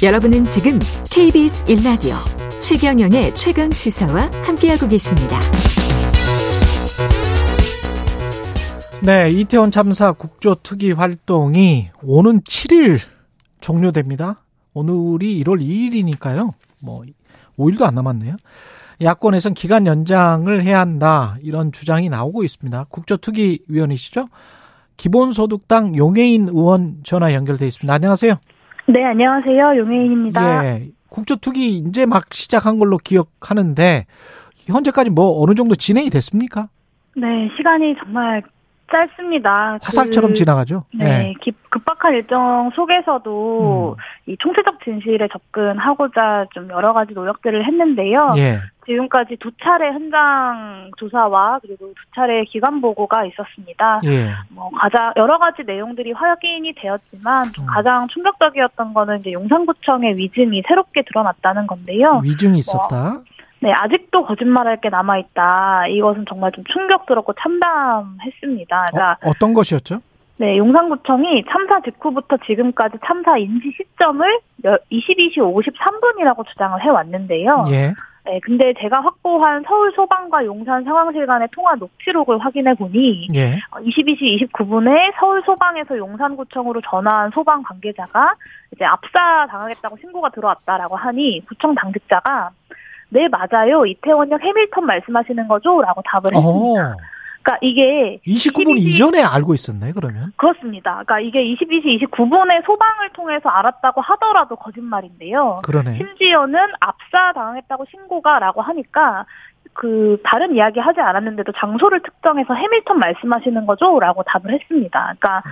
여러분은 지금 KBS 1라디오 최경영의 최강 시사와 함께하고 계십니다. 네, 이태원 참사 국조특위 활동이 오는 7일 종료됩니다. 오늘이 1월 2일이니까요. 뭐 5일도 안 남았네요. 야권에선 기간 연장을 해야 한다 이런 주장이 나오고 있습니다. 국조특위 위원이시죠? 기본소득당 용해인 의원 전화 연결돼 있습니다. 안녕하세요. 네, 안녕하세요. 용혜인입니다. 예. 국조특위 이제 막 시작한 걸로 기억하는데 현재까지 뭐 어느 정도 진행이 됐습니까? 네, 시간이 정말 짧습니다. 화살처럼 그, 지나가죠. 네, 기, 급박한 일정 속에서도 음. 이 총체적 진실에 접근하고자 좀 여러 가지 노력들을 했는데요. 예. 지금까지 두 차례 현장 조사와 그리고 두 차례 기관 보고가 있었습니다. 예. 뭐 가장 여러 가지 내용들이 확인이 되었지만 좀 음. 가장 충격적이었던 거는 이제 용산구청의 위증이 새롭게 드러났다는 건데요. 위증이 있었다. 네, 아직도 거짓말할 게 남아있다. 이것은 정말 좀 충격스럽고 참담했습니다. 그러니까, 어, 어떤 것이었죠? 네, 용산구청이 참사 직후부터 지금까지 참사 인지 시점을 22시 53분이라고 주장을 해왔는데요. 예. 네, 근데 제가 확보한 서울 소방과 용산 상황실 간의 통화 녹취록을 확인해 보니 예. 22시 29분에 서울 소방에서 용산구청으로 전화한 소방 관계자가 이제 압사 당하겠다고 신고가 들어왔다라고 하니 구청 당직자가 네 맞아요 이태원역 해밀턴 말씀하시는 거죠 라고 답을 했습니다. 어. 그러니까 이게 29분 22시 이전에 알고 있었네, 그러면. 그렇습니다. 그러니까 이게 22시 29분에 소방을 통해서 알았다고 하더라도 거짓말인데요. 그러네. 심지어는 압사 당했다고 신고가라고 하니까 그 다른 이야기 하지 않았는데도 장소를 특정해서 해밀턴 말씀하시는 거죠라고 답을 했습니다. 그러니까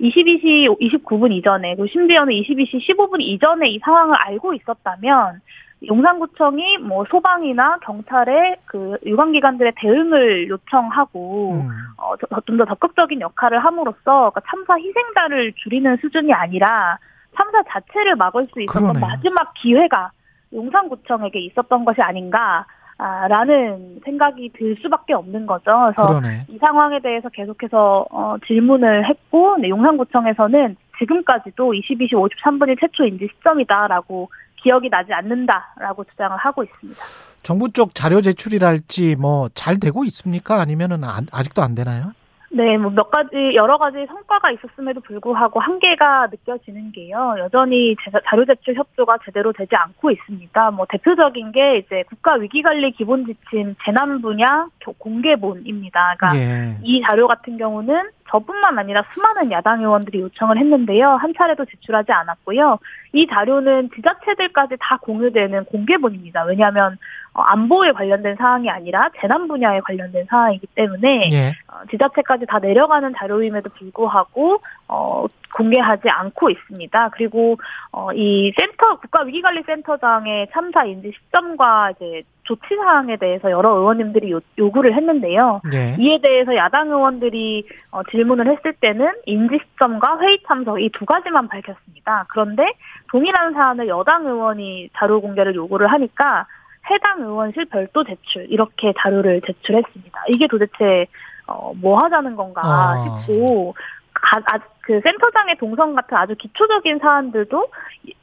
22시 29분 이전에 그리고 심지어는 22시 15분 이전에 이 상황을 알고 있었다면 용산구청이 뭐 소방이나 경찰의 그 유관기관들의 대응을 요청하고 음. 어, 좀더 적극적인 역할을 함으로써 그러니까 참사 희생자를 줄이는 수준이 아니라 참사 자체를 막을 수 있었던 그러네요. 마지막 기회가 용산구청에게 있었던 것이 아닌가. 아, 라는 생각이 들 수밖에 없는 거죠. 그래서 그러네. 이 상황에 대해서 계속해서 어, 질문을 했고 네, 용산구청에서는 지금까지도 22시 53분이 최초 인지 시점이다라고 기억이 나지 않는다라고 주장을 하고 있습니다. 정부 쪽 자료 제출이랄지 뭐 잘 되고 있습니까? 아니면은 안- 아직도 안 되나요? 네, 뭐 몇 가지 여러 가지 성과가 있었음에도 불구하고 한계가 느껴지는 게요. 여전히 제- 자료 제출 협조가 제대로 되지 않고 있습니다. 뭐 대표적인 게 이제 국가 위기관리 기본 지침 재난 분야 교- 공개본입니다. 그러니까 예. 이 자료 같은 경우는 저뿐만 아니라 수많은 야당 의원들이 요청을 했는데요. 한 차례도 제출하지 않았고요. 이 자료는 지자체들까지 다 공유되는 공개본입니다. 왜냐하면 어, 안보에 관련된 사항이 아니라 재난 분야에 관련된 사항이기 때문에 예. 어, 지자체까지 다 내려가는 자료임에도 불구하고 어, 공개하지 않고 있습니다. 그리고 어, 이 센터 국가위기관리센터장의 참사 인지 시점과 이제 조치 사항에 대해서 여러 의원님들이 요, 요구를 했는데요. 예. 이에 대해서 야당 의원들이 어, 질문을 했을 때는 인지 시점과 회의 참석 이 두 가지만 밝혔습니다. 그런데 동일한 사안을 여당 의원이 자료 공개를 요구를 하니까 해당 의원실 별도 제출 이렇게 자료를 제출했습니다. 이게 도대체 어, 뭐 하자는 건가 아. 싶고 가, 아, 그 센터장의 동선 같은 아주 기초적인 사안들도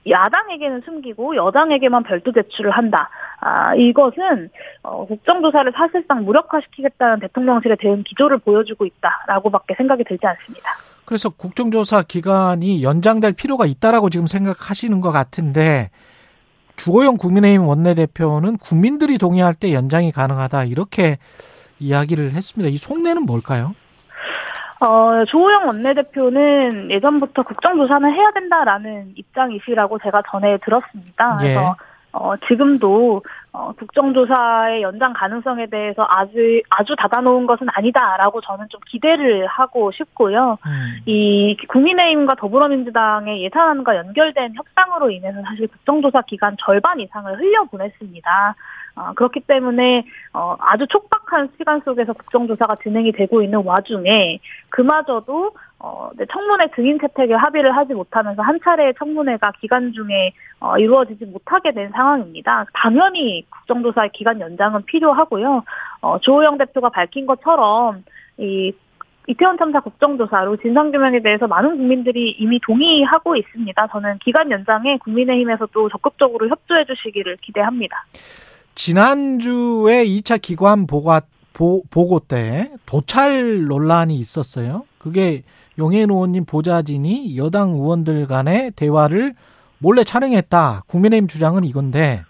야당에게는 숨기고 여당에게만 별도 제출을 한다. 아, 이것은 어, 국정조사를 사실상 무력화시키겠다는 대통령실의 대응 기조를 보여주고 있다라고밖에 생각이 들지 않습니다. 그래서 국정조사 기간이 연장될 필요가 있다라고 지금 생각하시는 것 같은데 주호영 국민의힘 원내대표는 국민들이 동의할 때 연장이 가능하다 이렇게 이야기를 했습니다. 이 속내는 뭘까요? 어, 조호영 원내대표는 예전부터 국정조사는 해야 된다라는 입장이시라고 제가 전에 들었습니다. 예. 그래서 어, 지금도 어, 국정조사의 연장 가능성에 대해서 아주 아주 닫아놓은 것은 아니다라고 저는 좀 기대를 하고 싶고요. 음. 이 국민의힘과 더불어민주당의 예산안과 연결된 협상으로 인해서 사실 국정조사 기간 절반 이상을 흘려보냈습니다. 어, 그렇기 때문에 어, 아주 촉박한 시간 속에서 국정조사가 진행이 되고 있는 와중에 그마저도 어, 네, 청문회 증인 채택에 합의를 하지 못하면서 한 차례의 청문회가 기간 중에 어, 이루어지지 못하게 된 상황입니다. 당연히 국정조사의 기간 연장은 필요하고요. 어, 조호영 대표가 밝힌 것처럼 이 이태원 참사 국정조사로 진상규명에 대해서 많은 국민들이 이미 동의하고 있습니다. 저는 기간 연장에 국민의힘에서도 적극적으로 협조해 주시기를 기대합니다. 지난주에 2차 기관 보고, 보고 때 도찰 논란이 있었어요. 그게 용해인 의원님 보좌진이 여당 의원들 간의 대화를 몰래 촬영했다. 국민의힘 주장은 이건데.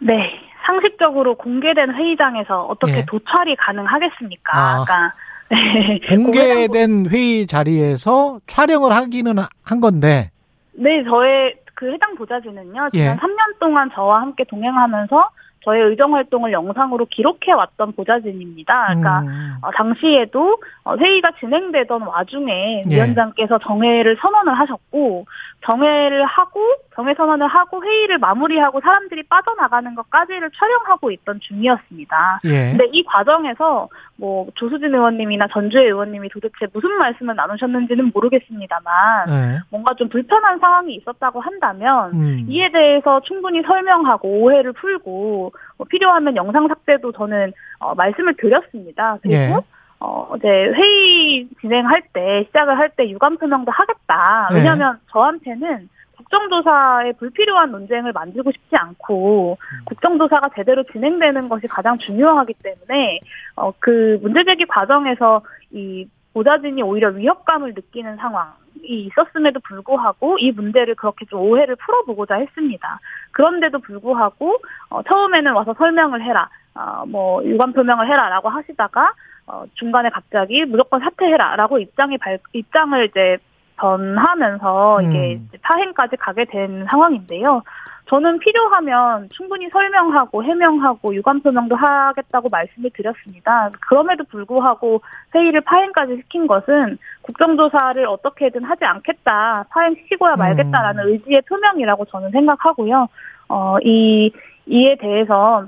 네. 상식적으로 공개된 회의장에서 어떻게 예. 도찰이 가능하겠습니까? 아, 그러니까 네. 공개된 회의 자리에서 촬영을 하기는 한 건데. 네, 저의 그 해당 보좌진은요. 지난 예. 3년 동안 저와 함께 동행하면서 저의 의정 활동을 영상으로 기록해 왔던 보좌진입니다. 그러니까 음. 어, 당시에도 어, 회의가 진행되던 와중에 예. 위원장께서 정회를 선언을 하셨고 정회를 하고 정회 선언을 하고 회의를 마무리하고 사람들이 빠져나가는 것까지를 촬영하고 있던 중이었습니다. 예. 근데 이 과정에서 뭐 조수진 의원님이나 전주의 의원님이 도대체 무슨 말씀을 나누셨는지는 모르겠습니다만 예. 뭔가 좀 불편한 상황이 있었다고 한다면 음. 이에 대해서 충분히 설명하고 오해를 풀고 뭐 필요하면 영상 삭제도 저는 어, 말씀을 드렸습니다. 그리고 예. 어, 이제 회의 진행할 때, 시작을 할 때 유감 표명도 하겠다. 네. 왜냐하면 네. 저한테는 국정조사에 불필요한 논쟁을 만들고 싶지 않고 음. 국정조사가 제대로 진행되는 것이 가장 중요하기 때문에 어, 그 문제제기 과정에서 이 보좌진이 오히려 위협감을 느끼는 상황 이 있었음에도 불구하고 이 문제를 그렇게 좀 오해를 풀어보고자 했습니다. 그런데도 불구하고 어, 처음에는 와서 설명을 해라, 어, 뭐 유감 표명을 해라라고 하시다가 어, 중간에 갑자기 무조건 사퇴해라라고 입장이 발, 입장을 이제 전하면서 이게 음. 파행까지 가게 된 상황인데요. 저는 필요하면 충분히 설명하고 해명하고 유감 표명도 하겠다고 말씀을 드렸습니다. 그럼에도 불구하고 회의를 파행까지 시킨 것은 국정조사를 어떻게든 하지 않겠다, 파행시키고야 말겠다라는 음. 의지의 표명이라고 저는 생각하고요. 어, 이, 이에 대해서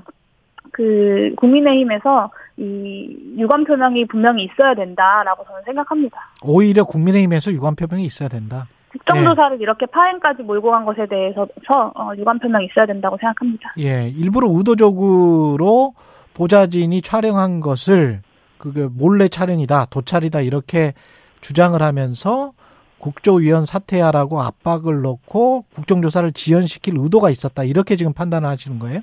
그 국민의힘에서 이 유감 표명이 분명히 있어야 된다라고 저는 생각합니다. 오히려 국민의힘에서 유감 표명이 있어야 된다. 국정조사를 네. 이렇게 파행까지 몰고 간 것에 대해서 어, 유감 표명이 있어야 된다고 생각합니다. 예, 일부러 의도적으로 보좌진이 촬영한 것을 그게 몰래 촬영이다, 도찰이다 이렇게 주장을 하면서 국조위원 사퇴하라고 압박을 넣고 국정조사를 지연시킬 의도가 있었다 이렇게 지금 판단을 하시는 거예요?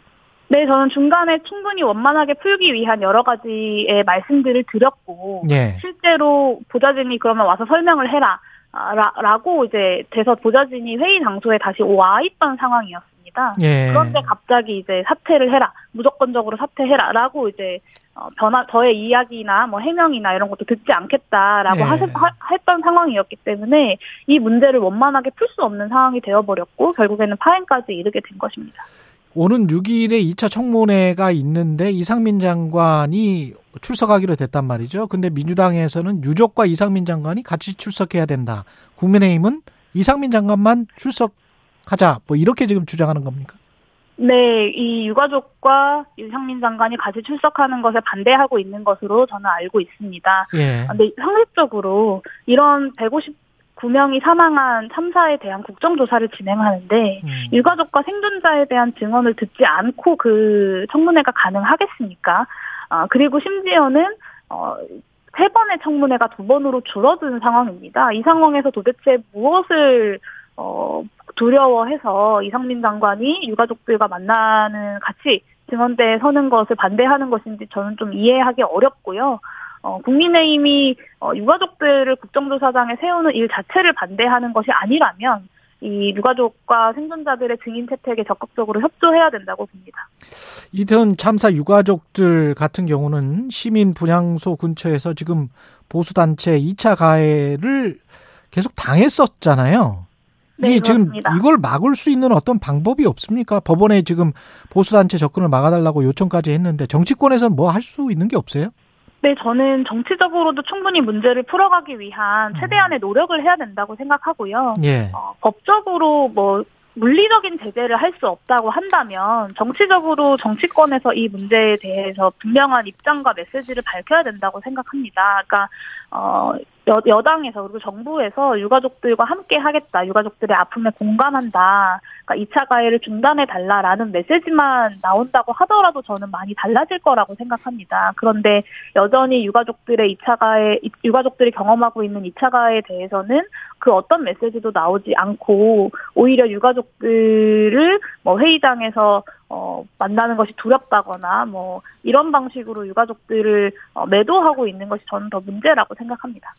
네, 저는 중간에 충분히 원만하게 풀기 위한 여러 가지의 말씀들을 드렸고 예. 실제로 보좌진이 그러면 와서 설명을 해라. 라고 이제 돼서 보좌진이 회의 장소에 다시 와 있던 상황이었습니다. 예. 그런데 갑자기 이제 사퇴를 해라, 무조건적으로 사퇴해라, 라고 이제 어, 변화, 저의 이야기나 뭐 해명이나 이런 것도 듣지 않겠다라고 예. 하셨, 하, 했던 상황이었기 때문에 이 문제를 원만하게 풀 수 없는 상황이 되어버렸고 결국에는 파행까지 이르게 된 것입니다. 오는 6일에 2차 청문회가 있는데 이상민 장관이 출석하기로 됐단 말이죠. 근데 민주당에서는 유족과 이상민 장관이 같이 출석해야 된다. 국민의힘은 이상민 장관만 출석하자. 뭐 이렇게 지금 주장하는 겁니까? 네, 이 유가족과 이상민 장관이 같이 출석하는 것에 반대하고 있는 것으로 저는 알고 있습니다. 예. 근데 상식적으로 이런 150 9명이 사망한 참사에 대한 국정조사를 진행하는데 음. 일가족과 생존자에 대한 증언을 듣지 않고 그 청문회가 가능하겠습니까? 아, 그리고 심지어는 어, 세 번의 청문회가 두 번으로 줄어든 상황입니다. 이 상황에서 도대체 무엇을 어, 두려워해서 이상민 장관이 유가족들과 만나는 같이 증언대에 서는 것을 반대하는 것인지 저는 좀 이해하기 어렵고요. 어, 국민의힘이 어, 유가족들을 국정조사장에 세우는 일 자체를 반대하는 것이 아니라면 이 유가족과 생존자들의 증인 채택에 적극적으로 협조해야 된다고 봅니다. 이태원 참사 유가족들 같은 경우는 시민 분향소 근처에서 지금 보수 단체 2차 가해를 계속 당했었잖아요. 네, 이게 지금 이걸 막을 수 있는 어떤 방법이 없습니까? 법원에 지금 보수 단체 접근을 막아달라고 요청까지 했는데 정치권에서는 뭐 할 수 있는 게 없어요? 네, 저는 정치적으로도 충분히 문제를 풀어가기 위한 음. 최대한의 노력을 해야 된다고 생각하고요. 예. 어, 법적으로 뭐 물리적인 제재를 할 수 없다고 한다면 정치적으로 정치권에서 이 문제에 대해서 분명한 입장과 메시지를 밝혀야 된다고 생각합니다. 그러니까 어 여, 여당에서 그리고 정부에서 유가족들과 함께 하겠다, 유가족들의 아픔에 공감한다. 그러니까 2차 가해를 중단해 달라라는 메시지만 나온다고 하더라도 저는 많이 달라질 거라고 생각합니다. 그런데 여전히 유가족들의 2차 가해, 유가족들이 경험하고 있는 2차 가해에 대해서는 그 어떤 메시지도 나오지 않고 오히려 유가족들을 뭐 회의장에서 어 만나는 것이 두렵다거나 뭐 이런 방식으로 유가족들을 어, 매도하고 있는 것이 저는 더 문제라고 생각합니다.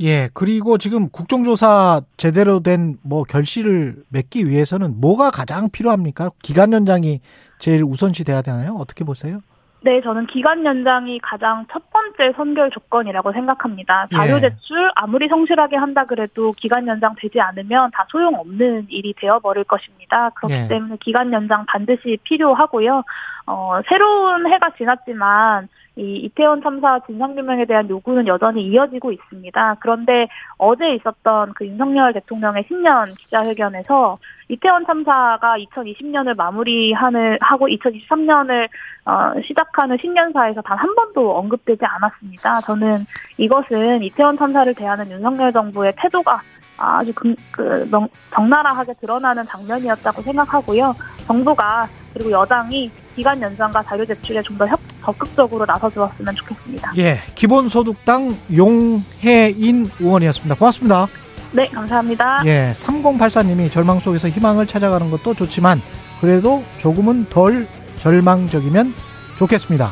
예, 그리고 지금 국정조사 제대로 된 뭐 결실을 맺기 위해서는 뭐가 가장 필요합니까? 기간 연장이 제일 우선시 돼야 되나요? 어떻게 보세요? 네, 저는 기간 연장이 가장 첫 번째 선결 조건이라고 생각합니다. 자료 예. 제출 아무리 성실하게 한다 그래도 기간 연장 되지 않으면 다 소용없는 일이 되어버릴 것입니다. 그렇기 예. 때문에 기간 연장 반드시 필요하고요. 어, 새로운 해가 지났지만 이 이태원 참사 진상규명에 대한 요구는 여전히 이어지고 있습니다. 그런데 어제 있었던 그 윤석열 대통령의 신년 기자회견에서 이태원 참사가 2020년을 마무리하는 하고 2023년을 어, 시작하는 신년사에서 단 한 번도 언급되지 않았습니다. 저는 이것은 이태원 참사를 대하는 윤석열 정부의 태도가 아주 그, 그 명- 적나라하게 드러나는 장면이었다고 생각하고요. 정부가 그리고 여당이 기간 연장과 자료 제출에 좀 더 적극적으로 나서주었으면 좋겠습니다. 예, 기본소득당 용혜인 의원이었습니다. 고맙습니다. 네, 감사합니다. 예, 3084님이 절망 속에서 희망을 찾아가는 것도 좋지만 그래도 조금은 덜 절망적이면 좋겠습니다.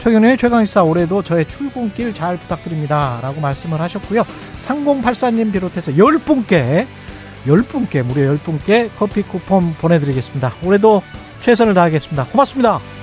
최경련의 최강시사 올해도 저의 출근길 잘 부탁드립니다. 라고 말씀을 하셨고요. 3084님 비롯해서 10분께 10분께 무려 10분께 커피 쿠폰 보내드리겠습니다. 올해도 최선을 다하겠습니다. 고맙습니다.